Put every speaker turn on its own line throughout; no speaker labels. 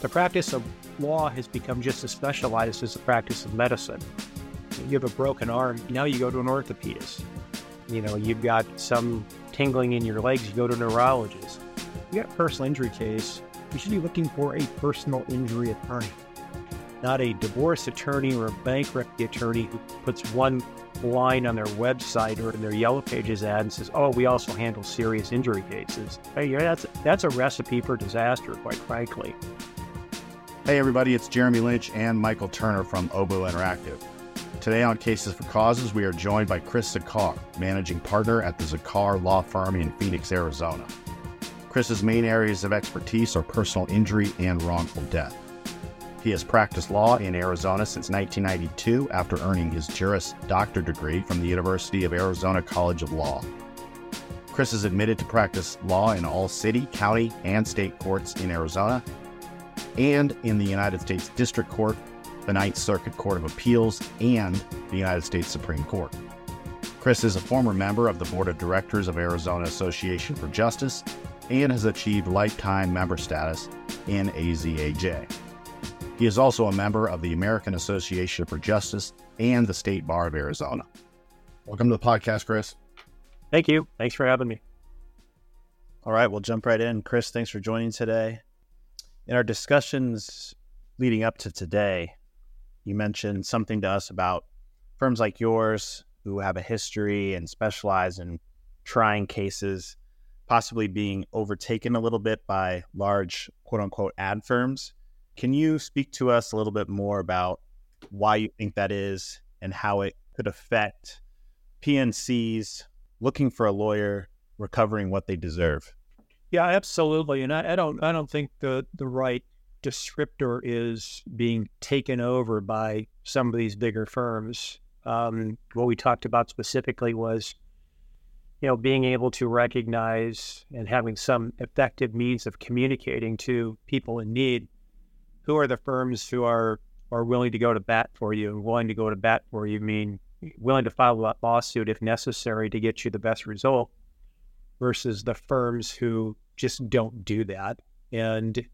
the practice of law has become just as specialized as the practice of medicine. You have a broken arm, now you go to an orthopedist. You know, you've got some tingling in your legs, you go to a neurologist. You got a personal injury case, you should be looking for a personal injury attorney, not a divorce attorney or a bankruptcy attorney who puts one line on their website or in their Yellow Pages ad and says, "Oh, we also handle serious injury cases." Hey, that's that's a recipe for disaster, quite frankly.
Hey, everybody, it's Jeremy Lynch and Michael Turner from Obu Interactive. Today on Cases for Causes, we are joined by Chris Zachar, managing partner at the Zachar Law Firm in Phoenix, Arizona. Chris's main areas of expertise are personal injury and wrongful death. He has practiced law in Arizona since 1992 after earning his Juris Doctor degree from the University of Arizona College of Law. Chris is admitted to practice law in all city, county, and state courts in Arizona and in the United States District Court, the Ninth Circuit Court of Appeals, and the United States Supreme Court. Chris is a former member of the Board of Directors of Arizona Association for Justice and has achieved lifetime member status in AZAJ. He is also a member of the American Association for Justice and the State Bar of Arizona. Welcome to the podcast, Chris.
Thank you. Thanks for having me.
All right, we'll jump right in. Chris, thanks for joining today. In our discussions leading up to today, you mentioned something to us about firms like yours who have a history and specialize in trying cases, possibly being overtaken a little bit by large quote unquote ad firms. Can you speak to us a little bit more about why you think that is and how it could affect PNCs looking for a lawyer recovering what they deserve?
Yeah, absolutely. And I, I don't I don't think the the right descriptor is being taken over by some of these bigger firms. Um, what we talked about specifically was, you know, being able to recognize and having some effective means of communicating to people in need. Who are the firms who are are willing to go to bat for you and willing to go to bat for you? Mean willing to file a lawsuit if necessary to get you the best result versus the firms who just don't do that. And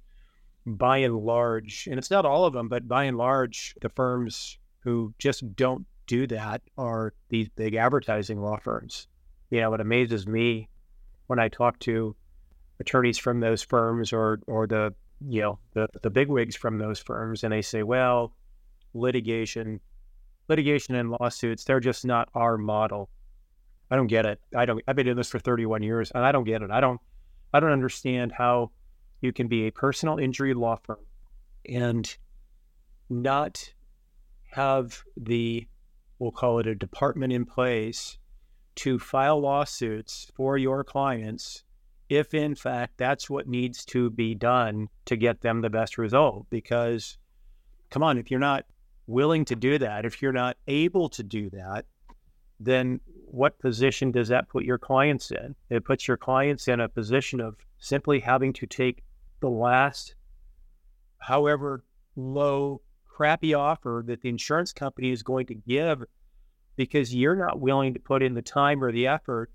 by and large, and it's not all of them, but by and large, the firms who just don't do that are these big advertising law firms. You know, it amazes me when I talk to attorneys from those firms or or the you know the the bigwigs from those firms, and they say, "Well, litigation, litigation and lawsuits, they're just not our model." I don't get it. I don't. I've been doing this for 31 years, and I don't get it. I don't. I don't understand how you can be a personal injury law firm and not have the we'll call it a department in place to file lawsuits for your clients if in fact that's what needs to be done to get them the best result because come on if you're not willing to do that if you're not able to do that then what position does that put your clients in? It puts your clients in a position of simply having to take the last, however low, crappy offer that the insurance company is going to give because you're not willing to put in the time or the effort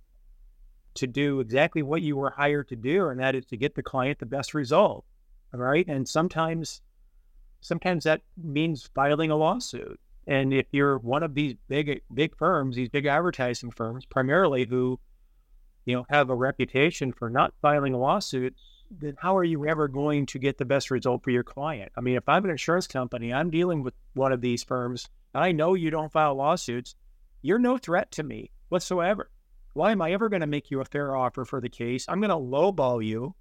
to do exactly what you were hired to do, and that is to get the client the best result. All right. And sometimes, sometimes that means filing a lawsuit. And if you're one of these big big firms, these big advertising firms, primarily who, you know, have a reputation for not filing lawsuits, then how are you ever going to get the best result for your client? I mean, if I'm an insurance company, I'm dealing with one of these firms, and I know you don't file lawsuits, you're no threat to me whatsoever. Why am I ever going to make you a fair offer for the case? I'm going to lowball you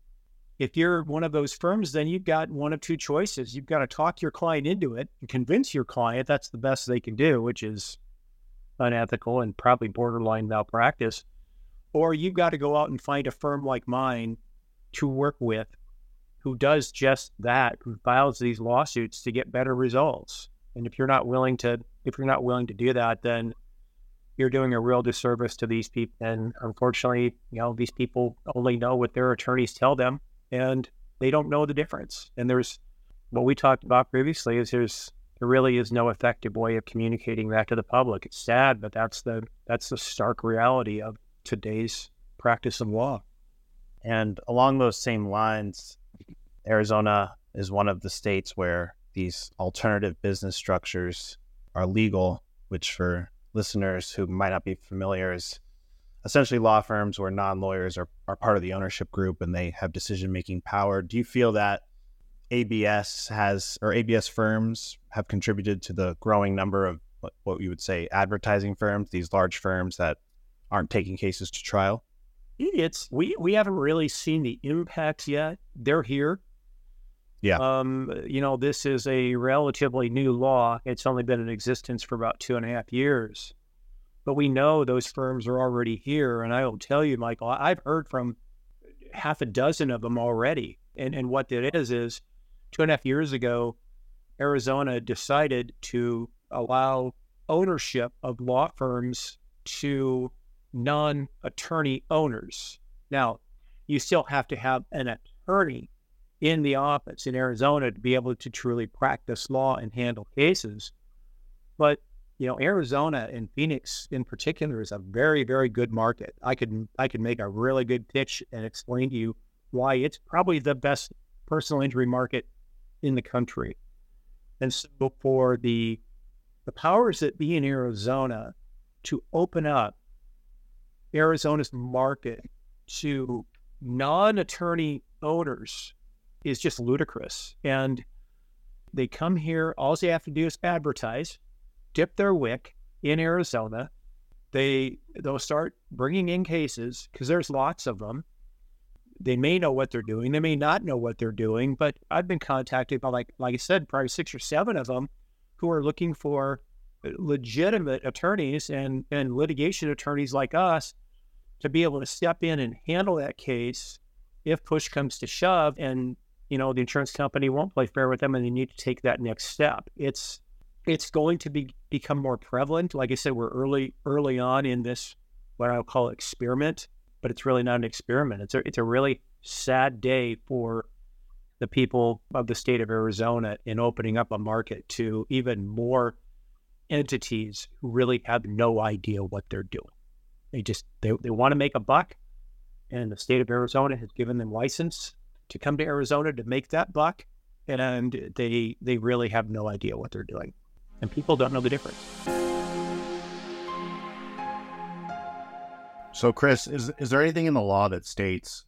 if you're one of those firms, then you've got one of two choices. You've got to talk your client into it and convince your client that's the best they can do, which is unethical and probably borderline malpractice. Or you've got to go out and find a firm like mine to work with who does just that, who files these lawsuits to get better results. And if you're not willing to if you're not willing to do that, then you're doing a real disservice to these people. And unfortunately, you know, these people only know what their attorneys tell them and they don't know the difference. And there's what we talked about previously is there's there really is no effective way of communicating that to the public. It's sad, but that's the that's the stark reality of today's practice of law.
And along those same lines, Arizona is one of the states where these alternative business structures are legal, which for listeners who might not be familiar is essentially law firms where non lawyers are, are part of the ownership group and they have decision making power. Do you feel that ABS has or ABS firms have contributed to the growing number of what you would say advertising firms, these large firms that aren't taking cases to trial?
It's we we haven't really seen the impacts yet. They're here.
Yeah.
Um, you know, this is a relatively new law. It's only been in existence for about two and a half years. But we know those firms are already here. And I will tell you, Michael, I've heard from half a dozen of them already. And and what it is is two and a half years ago, Arizona decided to allow ownership of law firms to non attorney owners. Now, you still have to have an attorney in the office in Arizona to be able to truly practice law and handle cases. But you know, Arizona and Phoenix in particular is a very, very good market. I could I could make a really good pitch and explain to you why it's probably the best personal injury market in the country. And so for the the powers that be in Arizona to open up Arizona's market to non-attorney owners is just ludicrous. And they come here, all they have to do is advertise, dip their wick in Arizona. They they'll start bringing in cases because there's lots of them. They may know what they're doing. They may not know what they're doing. But I've been contacted by like like I said, probably six or seven of them who are looking for uh, legitimate attorneys and and litigation attorneys like us to be able to step in and handle that case if push comes to shove and you know the insurance company won't play fair with them and they need to take that next step it's it's going to be become more prevalent. Like i said we're early early on in this what i'll call experiment but it's really not an experiment. It's a, it's a really sad day for the people of the state of arizona in opening up a market to even more entities who really have no idea what they're doing. They just they, they want to make a buck and the state of arizona has given them license to come to Arizona to make that buck, and they they really have no idea what they're doing, and people don't know the difference.
So, Chris, is is there anything in the law that states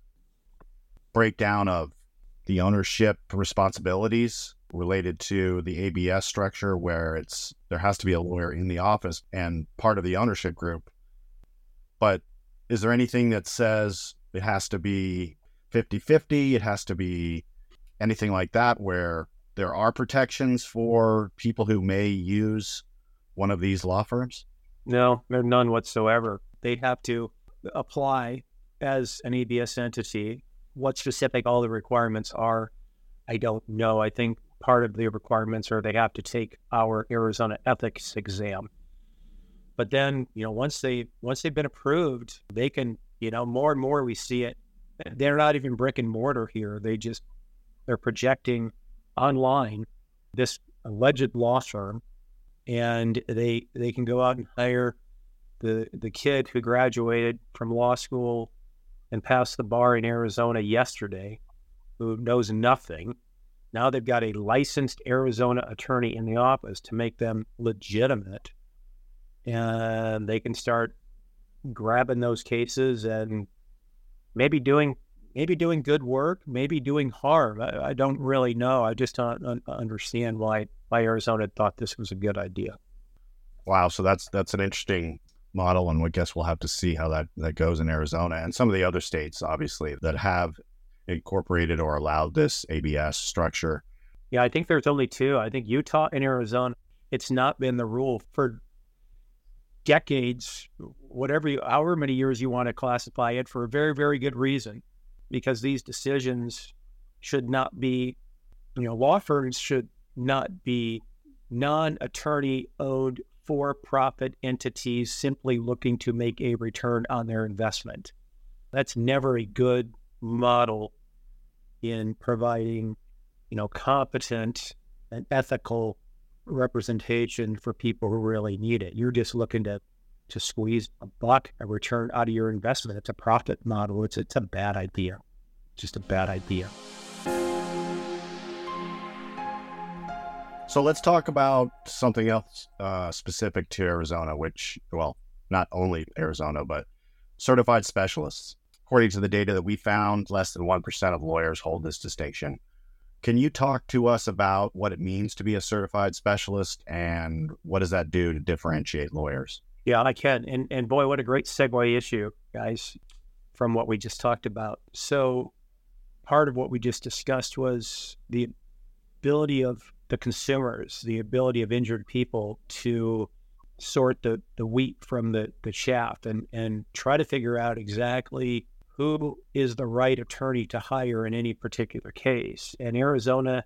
breakdown of the ownership responsibilities related to the ABS structure, where it's there has to be a lawyer in the office and part of the ownership group, but is there anything that says it has to be 50 50. It has to be anything like that where there are protections for people who may use one of these law firms?
No, there are none whatsoever. They'd have to apply as an ABS entity. What specific all the requirements are, I don't know. I think part of the requirements are they have to take our Arizona ethics exam. But then, you know, once they once they've been approved, they can, you know, more and more we see it they're not even brick and mortar here. They just they're projecting online this alleged law firm, and they they can go out and hire the the kid who graduated from law school and passed the bar in Arizona yesterday, who knows nothing. Now they've got a licensed Arizona attorney in the office to make them legitimate, and they can start grabbing those cases and maybe doing maybe doing good work, maybe doing harm. I, I don't really know. I just don't un- understand why why Arizona thought this was a good idea.
Wow, so that's that's an interesting model, and I guess we'll have to see how that that goes in Arizona and some of the other states, obviously, that have incorporated or allowed this ABS structure.
Yeah, I think there's only two. I think Utah and Arizona. It's not been the rule for decades, whatever, you, however many years you want to classify it, for a very, very good reason, because these decisions should not be, you know, law firms should not be non attorney owned for profit entities simply looking to make a return on their investment. That's never a good model in providing, you know, competent and ethical representation for people who really need it. You're just looking to to squeeze a buck, a return out of your investment. It's a profit model. It's it's a bad idea. Just a bad idea.
So let's talk about something else uh, specific to Arizona, which, well, not only Arizona, but certified specialists. According to the data that we found, less than 1% of lawyers hold this distinction. Can you talk to us about what it means to be a certified specialist and what does that do to differentiate lawyers?
Yeah, I can. And and boy, what a great segue issue, guys, from what we just talked about. So part of what we just discussed was the ability of the consumers, the ability of injured people to sort the, the wheat from the, the chaff and, and try to figure out exactly who is the right attorney to hire in any particular case. And Arizona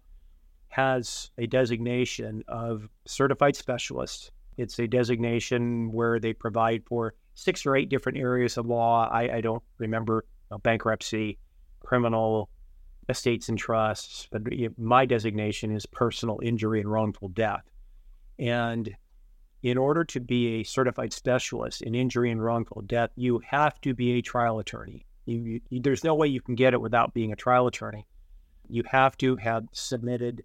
has a designation of certified specialist. It's a designation where they provide for six or eight different areas of law. I, I don't remember uh, bankruptcy, criminal, estates and trusts, but my designation is personal injury and wrongful death. And in order to be a certified specialist in injury and wrongful death, you have to be a trial attorney. You, you, there's no way you can get it without being a trial attorney. You have to have submitted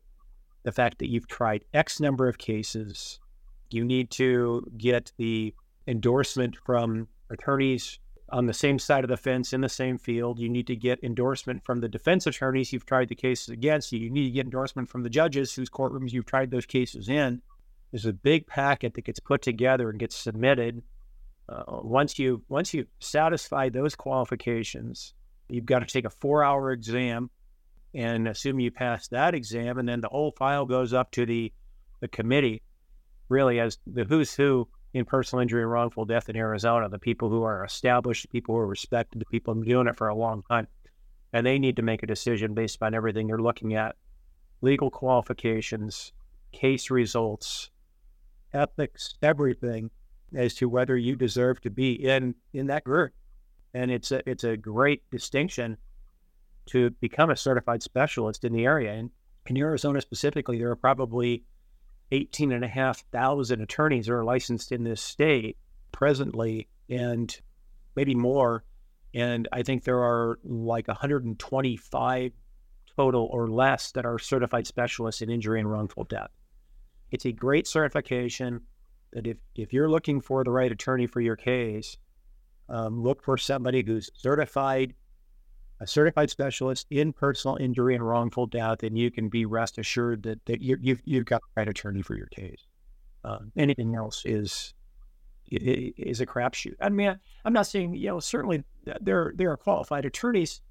the fact that you've tried X number of cases. You need to get the endorsement from attorneys on the same side of the fence in the same field. You need to get endorsement from the defense attorneys you've tried the cases against. You need to get endorsement from the judges whose courtrooms you've tried those cases in. There's a big packet that gets put together and gets submitted. Uh, once you once you satisfy those qualifications, you've got to take a four-hour exam, and assume you pass that exam, and then the whole file goes up to the the committee, really as the who's who in personal injury and wrongful death in Arizona, the people who are established, the people who are respected, the people who have been doing it for a long time. And they need to make a decision based on everything they're looking at legal qualifications, case results, ethics, everything as to whether you deserve to be in, in that group. And it's a, it's a great distinction to become a certified specialist in the area. And in Arizona specifically, there are probably 18 and a half thousand attorneys are licensed in this state presently, and maybe more. And I think there are like 125 total or less that are certified specialists in injury and wrongful death. It's a great certification that if, if you're looking for the right attorney for your case, um, look for somebody who's certified a certified specialist in personal injury and wrongful death, and you can be rest assured that, that you have you've, you've got the right attorney for your case. Uh, anything else is is a crapshoot. I mean, I'm not saying you know certainly there there are qualified attorneys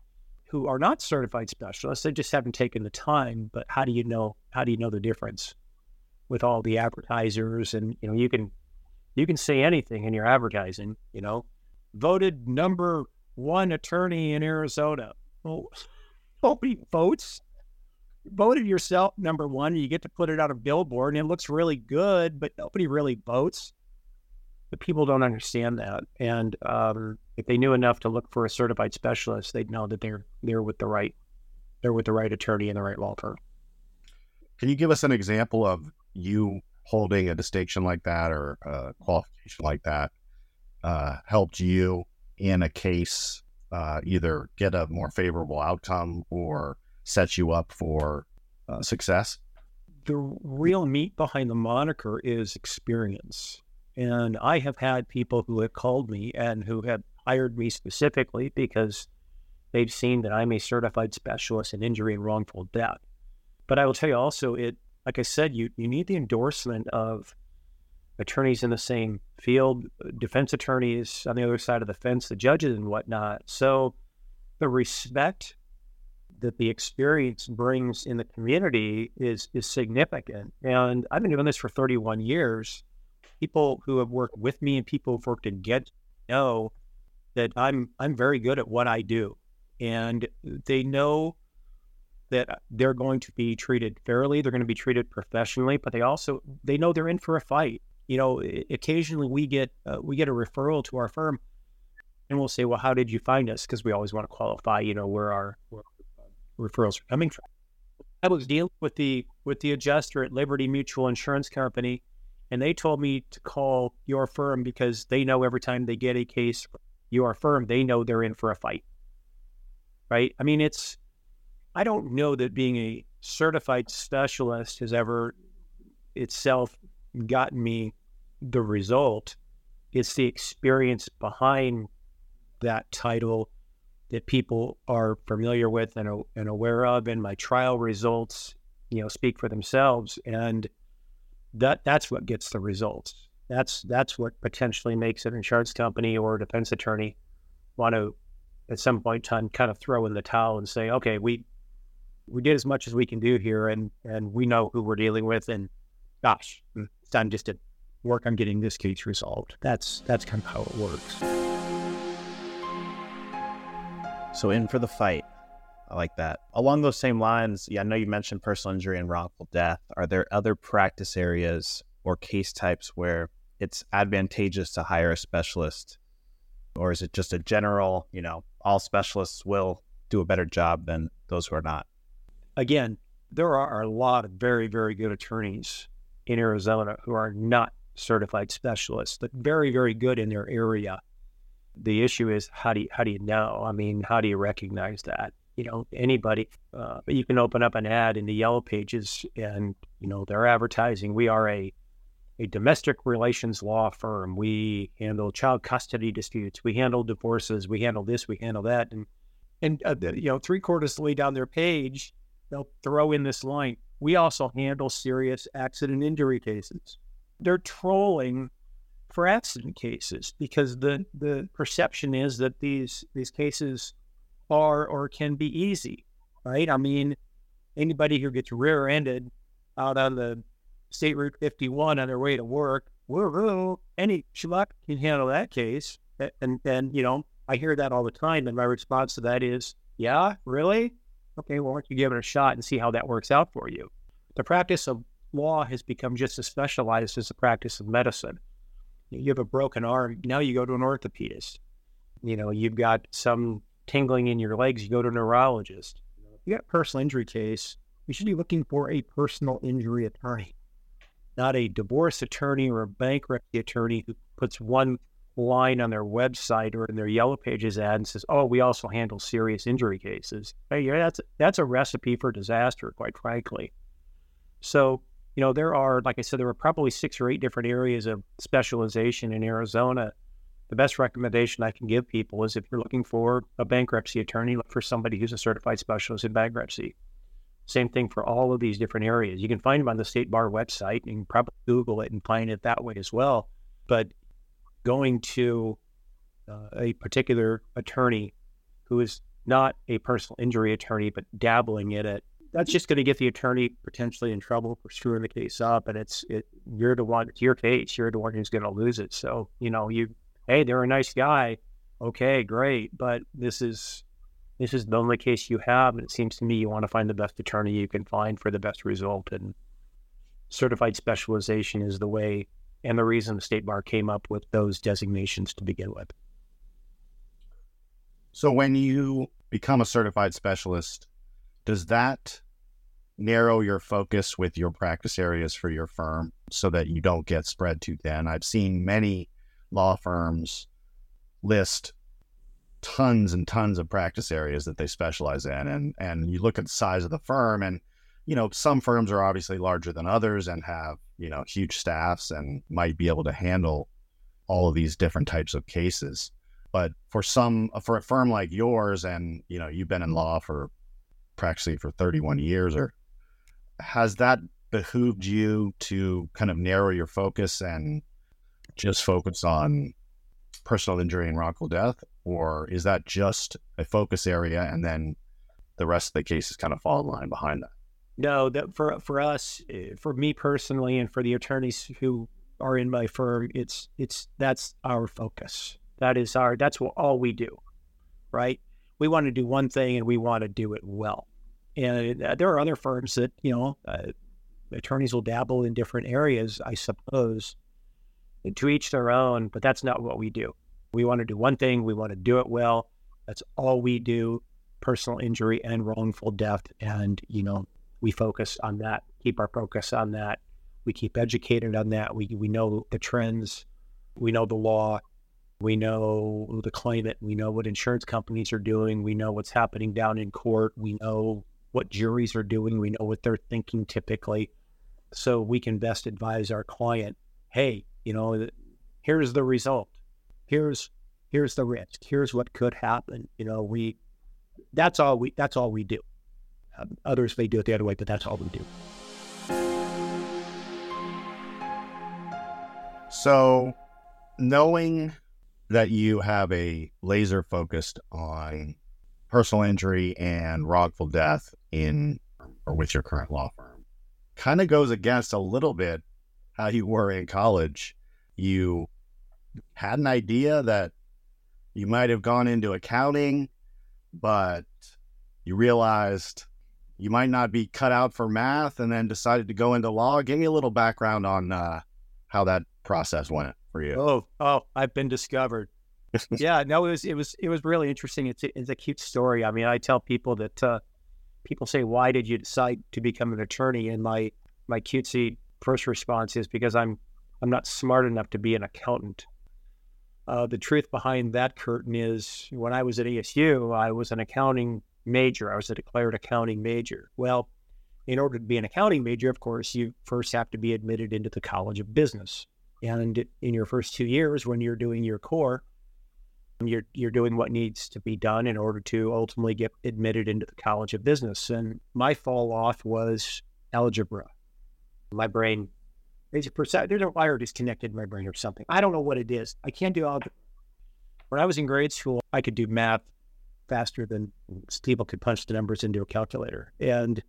who are not certified specialists. They just haven't taken the time. But how do you know? How do you know the difference with all the advertisers? And you know, you can you can say anything in your advertising. You know, voted number one attorney in Arizona. Well, nobody votes. You voted yourself number one, you get to put it on a billboard, and it looks really good, but nobody really votes. But people don't understand that, and um, if they knew enough to look for a certified specialist, they'd know that they're they're with the right they're with the right attorney and the right law firm.
Can you give us an example of you holding a distinction like that or a qualification like that uh, helped you in a case uh, either get a more favorable outcome or set you up for uh, success?
The real meat behind the moniker is experience. And I have had people who have called me and who have hired me specifically because they've seen that I'm a certified specialist in injury and wrongful death. But I will tell you also, it like I said, you you need the endorsement of attorneys in the same field, defense attorneys on the other side of the fence, the judges and whatnot. So the respect that the experience brings in the community is is significant. And I've been doing this for 31 years. People who have worked with me and people who've worked against know that I'm I'm very good at what I do. And they know that they're going to be treated fairly, they're going to be treated professionally, but they also they know they're in for a fight you know, occasionally we get uh, we get a referral to our firm, and we'll say, "Well, how did you find us?" Because we always want to qualify, you know, where our, where our referrals are coming from. I was dealing with the with the adjuster at Liberty Mutual Insurance Company, and they told me to call your firm because they know every time they get a case your firm, they know they're in for a fight. Right? I mean, it's I don't know that being a certified specialist has ever itself gotten me the result. It's the experience behind that title that people are familiar with and, and aware of, and my trial results, you know, speak for themselves. And that that's what gets the results. That's that's what potentially makes an insurance company or a defense attorney want to, at some point in time, kind of throw in the towel and say, okay, we we did as much as we can do here, and and we know who we're dealing with, and gosh, mm, it's time just to work on getting this case resolved. That's that's kind of how it works.
So in for the fight. I like that. Along those same lines, yeah, I know you mentioned personal injury and wrongful death. Are there other practice areas or case types where it's advantageous to hire a specialist? Or is it just a general, you know, all specialists will do a better job than those who are not?
Again, there are a lot of very, very good attorneys in Arizona who are not certified specialists, but very, very good in their area. The issue is how do you, how do you know? I mean, how do you recognize that? You know, anybody, uh, you can open up an ad in the yellow pages and, you know, they're advertising. We are a, a domestic relations law firm. We handle child custody disputes. We handle divorces. We handle this. We handle that. And, and uh, you know, three quarters of the way down their page, they'll throw in this line. We also handle serious accident injury cases. They're trolling for accident cases because the, the perception is that these these cases are or can be easy, right? I mean, anybody who gets rear-ended out on the State Route 51 on their way to work, woo any schmuck can handle that case. And and you know, I hear that all the time, and my response to that is, yeah, really? Okay, well, why don't you give it a shot and see how that works out for you? The practice of law has become just as specialized as the practice of medicine. You have a broken arm, now you go to an orthopedist. You know, you've got some tingling in your legs, you go to a neurologist. You got a personal injury case, you should be looking for a personal injury attorney, not a divorce attorney or a bankruptcy attorney who puts one line on their website or in their yellow pages ad and says, "Oh, we also handle serious injury cases." Hey, that's that's a recipe for disaster, quite frankly. So you know, there are, like I said, there are probably six or eight different areas of specialization in Arizona. The best recommendation I can give people is if you're looking for a bankruptcy attorney, look for somebody who's a certified specialist in bankruptcy. Same thing for all of these different areas. You can find them on the state bar website. Can probably Google it and find it that way as well. But going to uh, a particular attorney who is not a personal injury attorney, but dabbling in it, that's just going to get the attorney potentially in trouble for screwing the case up. And it's it you're the one it's your case. You're the one who's going to lose it. So you know you hey they're a nice guy, okay great, but this is this is the only case you have, and it seems to me you want to find the best attorney you can find for the best result. And certified specialization is the way and the reason the state bar came up with those designations to begin with.
So when you become a certified specialist does that narrow your focus with your practice areas for your firm so that you don't get spread too thin? I've seen many law firms list tons and tons of practice areas that they specialize in and and you look at the size of the firm and you know some firms are obviously larger than others and have you know huge staffs and might be able to handle all of these different types of cases but for some for a firm like yours and you know you've been in law for practicing for 31 years or has that behooved you to kind of narrow your focus and just focus on personal injury and wrongful death? Or is that just a focus area and then the rest of the cases kind of fall in line behind that?
No that for for us eh, for me personally and for the attorneys who are in my firm it's it's that's our focus. That is our that's what all we do right we want to do one thing and we want to do it well. And uh, there are other firms that, you know, uh, attorneys will dabble in different areas, I suppose, to each their own, but that's not what we do. We want to do one thing, we want to do it well. That's all we do personal injury and wrongful death. And, you know, we focus on that, keep our focus on that. We keep educated on that. We, we know the trends, we know the law, we know the climate. We know what insurance companies are doing. We know what's happening down in court. We know what juries are doing. We know what they're thinking typically. so we can best advise our client, hey, you know, here's the result. Here's here's the risk. Here's what could happen. You know, we that's all we that's all we do. Um, others may do it the other way, but that's all we do.
So, knowing that you have a laser focused on personal injury and wrongful death in or with your current law firm kind of goes against a little bit how you were in college. You had an idea that you might have gone into accounting, but you realized you might not be cut out for math and then decided to go into law. Give me a little background on uh, how that process went for you.
Oh, oh, I've been discovered. yeah, no, it was it was it was really interesting. It's it's a cute story. I mean, I tell people that uh, people say, "Why did you decide to become an attorney?" And my my cutesy first response is because I'm I'm not smart enough to be an accountant. Uh, the truth behind that curtain is when I was at ASU, I was an accounting major. I was a declared accounting major. Well, in order to be an accounting major, of course, you first have to be admitted into the College of Business. And in your first two years, when you're doing your core, you're you're doing what needs to be done in order to ultimately get admitted into the College of Business. And my fall off was algebra. My brain, there's a percent, there's a wire disconnected in my brain or something. I don't know what it is. I can't do algebra. When I was in grade school, I could do math faster than people could punch the numbers into a calculator. And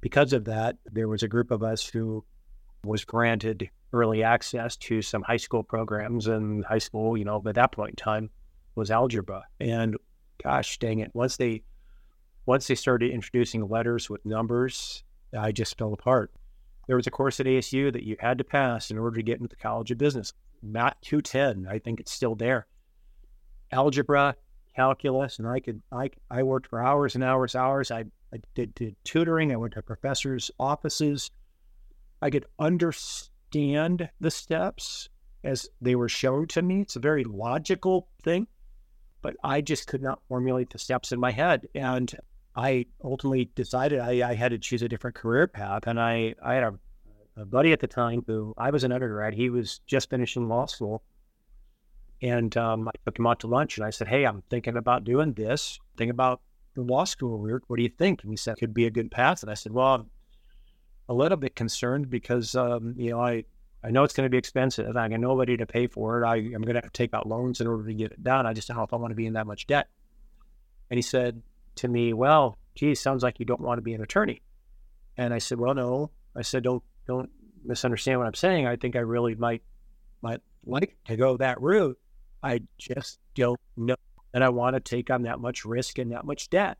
because of that, there was a group of us who was granted early access to some high school programs and high school, you know, at that point in time was algebra. And gosh dang it, once they once they started introducing letters with numbers, I just fell apart. There was a course at ASU that you had to pass in order to get into the College of Business. Math 210, I think it's still there. Algebra, calculus, and I could I I worked for hours and hours, hours. I, I did, did tutoring. I went to professors' offices. I could understand the steps as they were shown to me. It's a very logical thing, but I just could not formulate the steps in my head. And I ultimately decided I, I had to choose a different career path. And I, I had a, a buddy at the time who I was an undergrad. He was just finishing law school. And um, I took him out to lunch and I said, Hey, I'm thinking about doing this. Think about the law school. What do you think? And he said, Could be a good path. And I said, Well, a little bit concerned because, um, you know, I, I know it's going to be expensive. I got nobody to pay for it. I, am going to have to take out loans in order to get it done. I just don't know if I want to be in that much debt. And he said to me, Well, geez, sounds like you don't want to be an attorney. And I said, Well, no. I said, Don't don't misunderstand what I'm saying. I think I really might might like to go that route. I just don't know that I want to take on that much risk and that much debt.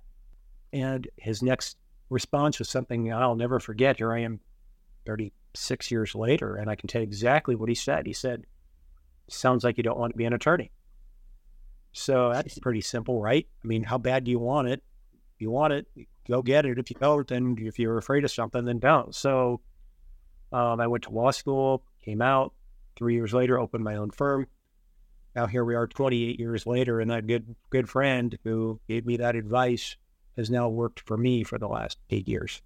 And his next response was something I'll never forget. Here I am 36 years later, and I can tell you exactly what he said. He said, Sounds like you don't want to be an attorney. So that's pretty simple, right? I mean, how bad do you want it? If you want it, go get it. If you don't, then if you're afraid of something, then don't. So um, I went to law school, came out, three years later, opened my own firm now here we are 28 years later and that good good friend who gave me that advice has now worked for me for the last eight years.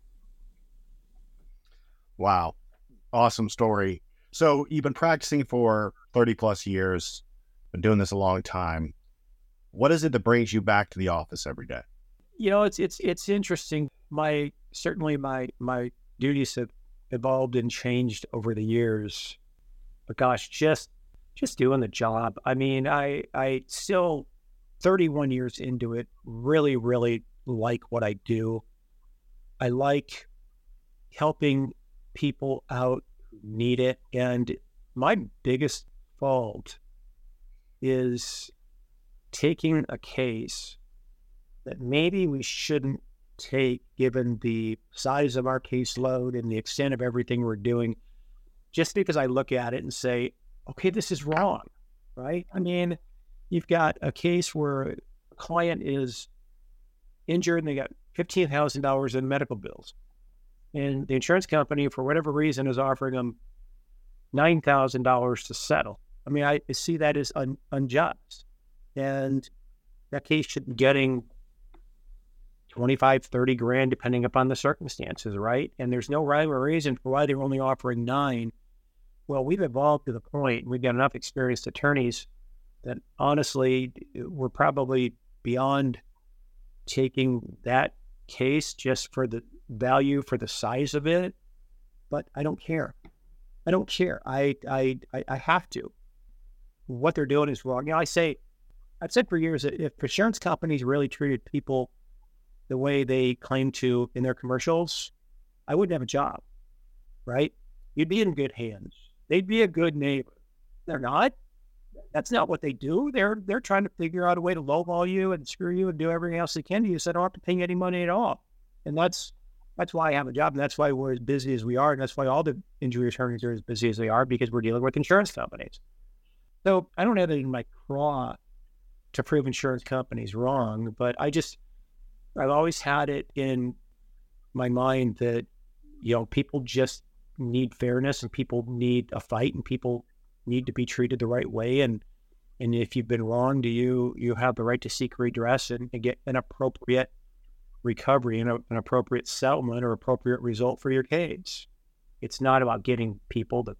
Wow. Awesome story. So you've been practicing for 30 plus years been doing this a long time. What is it that brings you back to the office every day?
You know it's it's it's interesting. My certainly my my duties have evolved and changed over the years. But gosh just just doing the job. I mean, I I still 31 years into it, really, really like what I do. I like helping people out who need it. And my biggest fault is taking a case that maybe we shouldn't take given the size of our caseload and the extent of everything we're doing, just because I look at it and say, okay, this is wrong, right? I mean, you've got a case where a client is injured and they got $15,000 in medical bills. And the insurance company, for whatever reason, is offering them $9,000 to settle. I mean, I see that as un- unjust. And that case should be getting 25, 30 grand, depending upon the circumstances, right? And there's no rhyme or reason for why they're only offering nine. Well, we've evolved to the point, we've got enough experienced attorneys that honestly, we're probably beyond taking that case just for the value, for the size of it. But I don't care. I don't care. I, I, I have to. What they're doing is wrong. You know, I say, I've said for years that if insurance companies really treated people the way they claim to in their commercials, I wouldn't have a job, right? You'd be in good hands. They'd be a good neighbor. They're not. That's not what they do. They're they're trying to figure out a way to lowball you and screw you and do everything else they can to you so they don't have to pay you any money at all. And that's that's why I have a job, and that's why we're as busy as we are, and that's why all the injury attorneys are as busy as they are because we're dealing with insurance companies. So I don't have it in my craw to prove insurance companies wrong, but I just I've always had it in my mind that you know people just need fairness and people need a fight and people need to be treated the right way. And and if you've been wronged you you have the right to seek redress and, and get an appropriate recovery and a, an appropriate settlement or appropriate result for your case. It's not about getting people the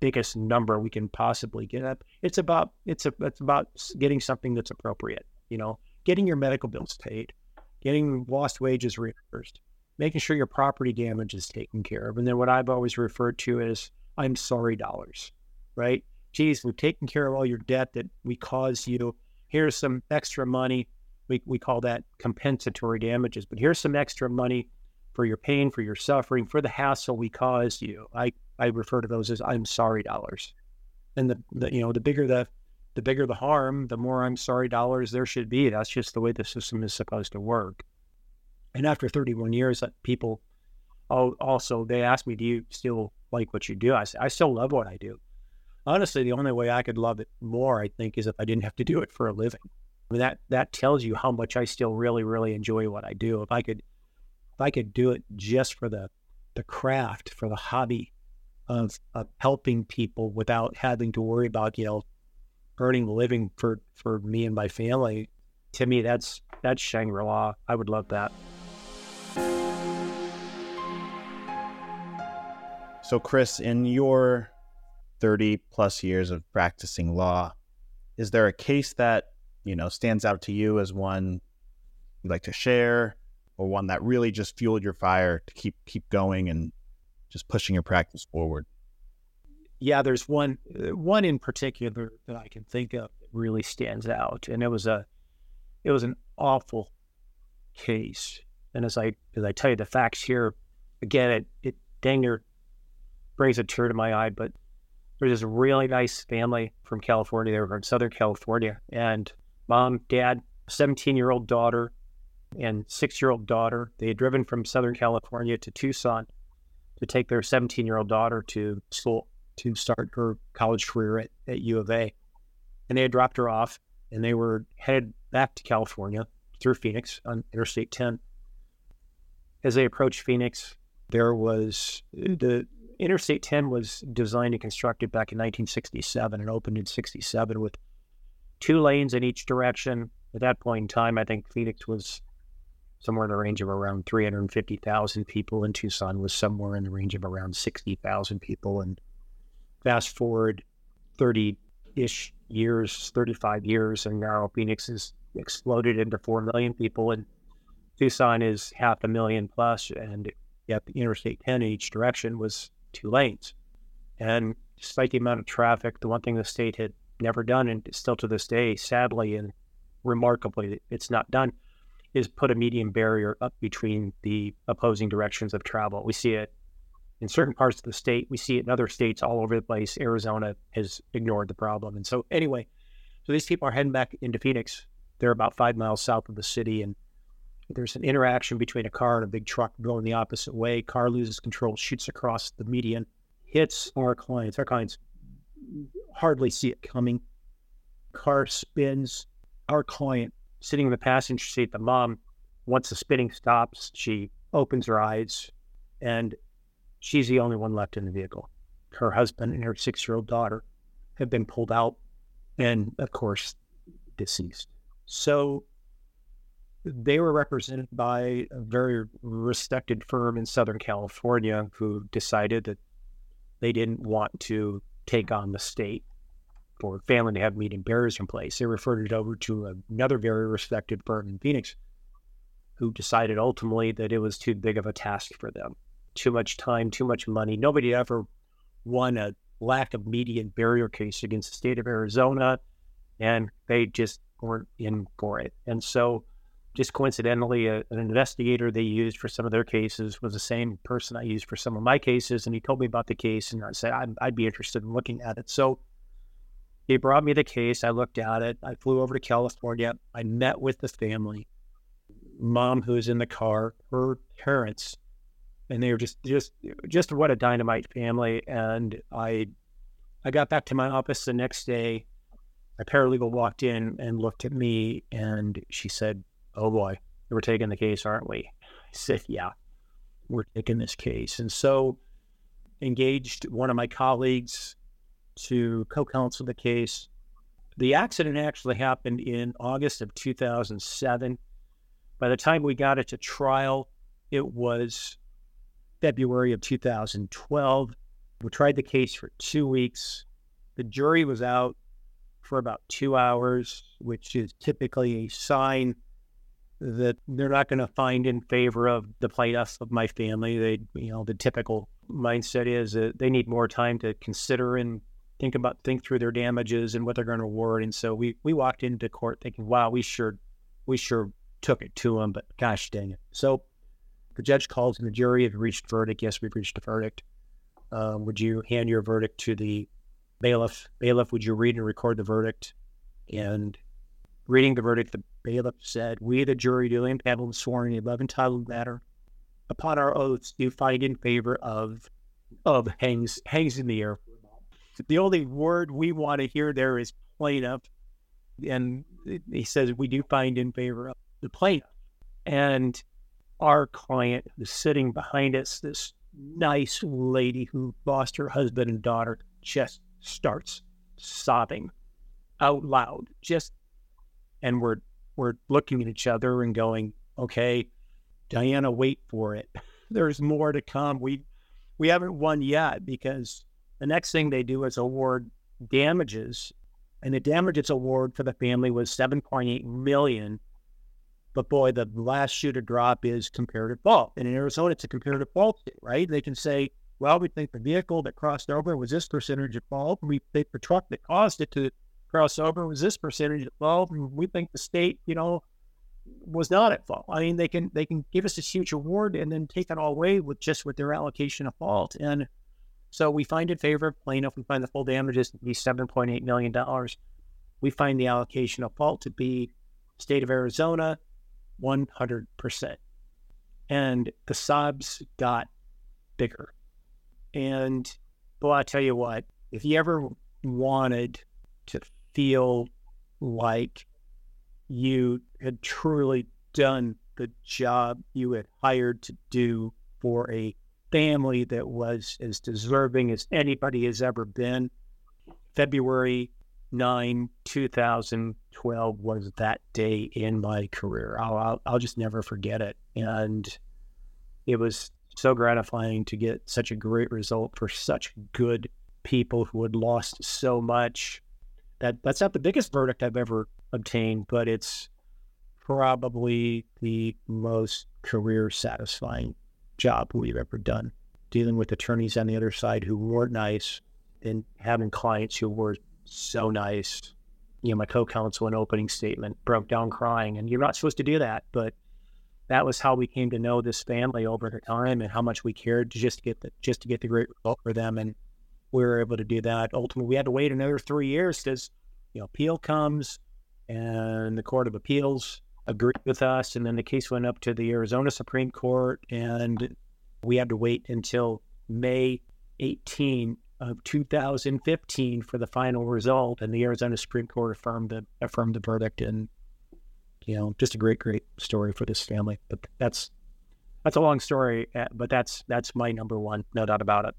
biggest number we can possibly get it's about it's a, it's about getting something that's appropriate you know getting your medical bills paid getting lost wages reimbursed, making sure your property damage is taken care of. And then what I've always referred to as I'm sorry dollars, right? Geez, we've taken care of all your debt that we caused you. Here's some extra money. We, we call that compensatory damages, but here's some extra money for your pain, for your suffering, for the hassle we caused you. I, I refer to those as I'm sorry dollars. And the, the you know, the bigger the the bigger the harm, the more I'm sorry dollars there should be. That's just the way the system is supposed to work. And after 31 years, uh, people also they ask me, "Do you still like what you do?" I say, "I still love what I do." Honestly, the only way I could love it more, I think, is if I didn't have to do it for a living. I mean, that that tells you how much I still really, really enjoy what I do. If I could, if I could do it just for the the craft, for the hobby of of helping people without having to worry about you know earning a living for for me and my family, to me that's that's Shangri La. I would love that.
So, Chris, in your 30 plus years of practicing law, is there a case that, you know, stands out to you as one you'd like to share or one that really just fueled your fire to keep keep going and just pushing your practice forward?
yeah, there's one uh, one in particular that I can think of that really stands out, and it was a it was an awful case. And as I as I tell you the facts here, again, it it dang near brings a tear to my eye. But there's this really nice family from California. They were from Southern California, and mom, dad, 17 year old daughter, and six year old daughter. They had driven from Southern California to Tucson to take their 17 year old daughter to school to start her college career at, at U of A. And they had dropped her off and they were headed back to California through Phoenix on Interstate 10. As they approached Phoenix, there was the Interstate 10 was designed and constructed back in 1967 and opened in 67 with two lanes in each direction. At that point in time, I think Phoenix was somewhere in the range of around 350,000 people, and Tucson was somewhere in the range of around 60,000 people. And fast forward 30 ish years, 35 years, and now Phoenix has exploded into 4 million people, and Tucson is half a million plus, and yet the Interstate 10 in each direction was two lanes. And despite the amount of traffic, the one thing the state had never done, and still to this day, sadly and remarkably, it's not done, is put a median barrier up between the opposing directions of travel. We see it in certain parts of the state. We see it in other states all over the place. Arizona has ignored the problem. And so, anyway, so these people are heading back into Phoenix. They're about five miles south of the city. And there's an interaction between a car and a big truck going the opposite way. Car loses control, shoots across the median, hits our clients. Our clients hardly see it coming. Car spins. Our client sitting in the passenger seat, the mom, once the spinning stops, she opens her eyes and She's the only one left in the vehicle. Her husband and her six year old daughter have been pulled out and, of course, deceased. So they were represented by a very respected firm in Southern California who decided that they didn't want to take on the state for family to have median barriers in place. They referred it over to another very respected firm in Phoenix who decided ultimately that it was too big of a task for them. Too much time, too much money. Nobody ever won a lack of median barrier case against the state of Arizona, and they just weren't in for it. And so, just coincidentally, a, an investigator they used for some of their cases was the same person I used for some of my cases. And he told me about the case, and I said, I'd, I'd be interested in looking at it. So, he brought me the case. I looked at it. I flew over to California. I met with the family, mom who was in the car, her parents, and they were just just just what a dynamite family. And I I got back to my office the next day. My paralegal walked in and looked at me, and she said, "Oh boy, we're taking the case, aren't we?" I said, "Yeah, we're taking this case." And so engaged one of my colleagues to co counsel the case. The accident actually happened in August of 2007. By the time we got it to trial, it was February of 2012. We tried the case for two weeks. The jury was out for about two hours, which is typically a sign that they're not going to find in favor of the plaintiff of my family. They, you know, the typical mindset is that they need more time to consider and think about think through their damages and what they're going to award. And so we we walked into court thinking, wow, we sure we sure took it to them, but gosh dang it. So the judge calls and the jury have reached verdict. Yes, we've reached a verdict. Um, would you hand your verdict to the bailiff? Bailiff, would you read and record the verdict? And reading the verdict, the bailiff said, We, the jury, duly impaneled and sworn in the above entitled matter, upon our oaths, do find in favor of of hangs hangs in the air the only word we want to hear there is plaintiff. And he says, we do find in favor of the plaintiff. And our client is sitting behind us, this nice lady who lost her husband and daughter, just starts sobbing out loud. Just, and we're, we're looking at each other and going, okay, Diana, wait for it. There's more to come. We, we haven't won yet because the next thing they do is award damages, and the damages award for the family was 7.8 million. But boy, the last shoe to drop is comparative fault. And in Arizona, it's a comparative fault right? They can say, well, we think the vehicle that crossed over was this percentage of fault. We think the truck that caused it to cross over was this percentage of fault. And we think the state, you know, was not at fault. I mean, they can they can give us this huge award and then take it all away with just with their allocation of fault. And so we find in favor of plaintiff, we find the full damages to be $7.8 million. We find the allocation of fault to be state of Arizona, 100%. And the sobs got bigger. And, well, I tell you what, if you ever wanted to feel like you had truly done the job you had hired to do for a family that was as deserving as anybody has ever been. February 9, 2012 was that day in my career. I'll, I'll, I'll just never forget it. And it was so gratifying to get such a great result for such good people who had lost so much. That that's not the biggest verdict I've ever obtained, but it's probably the most career satisfying job we've ever done. Dealing with attorneys on the other side who weren't nice and having clients who were so nice. You know, my co counsel in opening statement broke down crying, and you're not supposed to do that, but that was how we came to know this family over time and how much we cared to just get the just to get the great result for them and we were able to do that ultimately we had to wait another three years because you know appeal comes and the court of appeals agreed with us. And then the case went up to the Arizona Supreme Court, and we had to wait until May 18 of 2015 for the final result. And the Arizona Supreme Court affirmed the affirmed the verdict. And you know, just a great, great story for this family. But that's that's a long story, eh, but that's that's my number one, no doubt about it.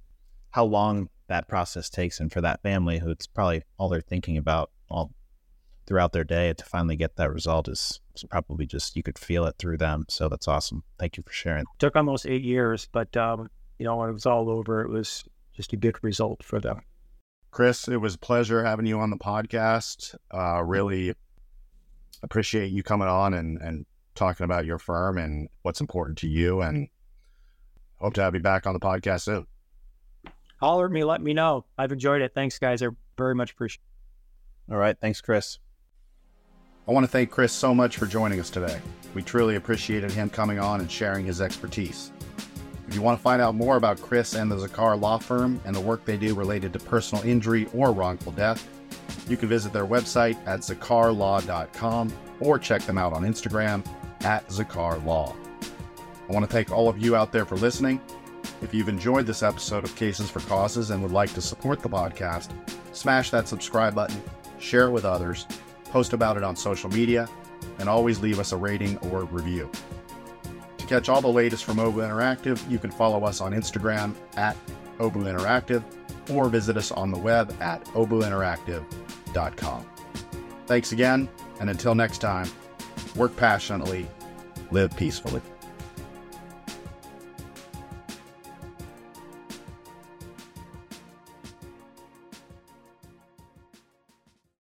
How long that process takes, and for that family, who it's probably all they're thinking about all throughout their day to finally get that result is, is probably just you could feel it through them. So that's awesome. Thank you for sharing.
took almost eight years, but um, you know when it was all over, it was just a good result for them.
Chris, it was a pleasure having you on the podcast. Uh, really appreciate you coming on and, and talking about your firm and what's important to you. And hope to have you back on the podcast soon.
Holler at me, let me know. I've enjoyed it. Thanks, guys. I very much appreciate it.
All right. Thanks, Chris.
I want to thank Chris so much for joining us today. We truly appreciated him coming on and sharing his expertise. If you want to find out more about Chris and the Zachar Law Firm and the work they do related to personal injury or wrongful death, you can visit their website at zacharlaw.com or check them out on Instagram at zacharlaw. I want to thank all of you out there for listening. If you've enjoyed this episode of Cases for Causes and would like to support the podcast, smash that subscribe button, share it with others, post about it on social media, and always leave us a rating or review. To catch all the latest from Obu Interactive, you can follow us on Instagram at Obu Interactive or visit us on the web at obuinteractive.com. Thanks again, and until next time, work passionately, live peacefully.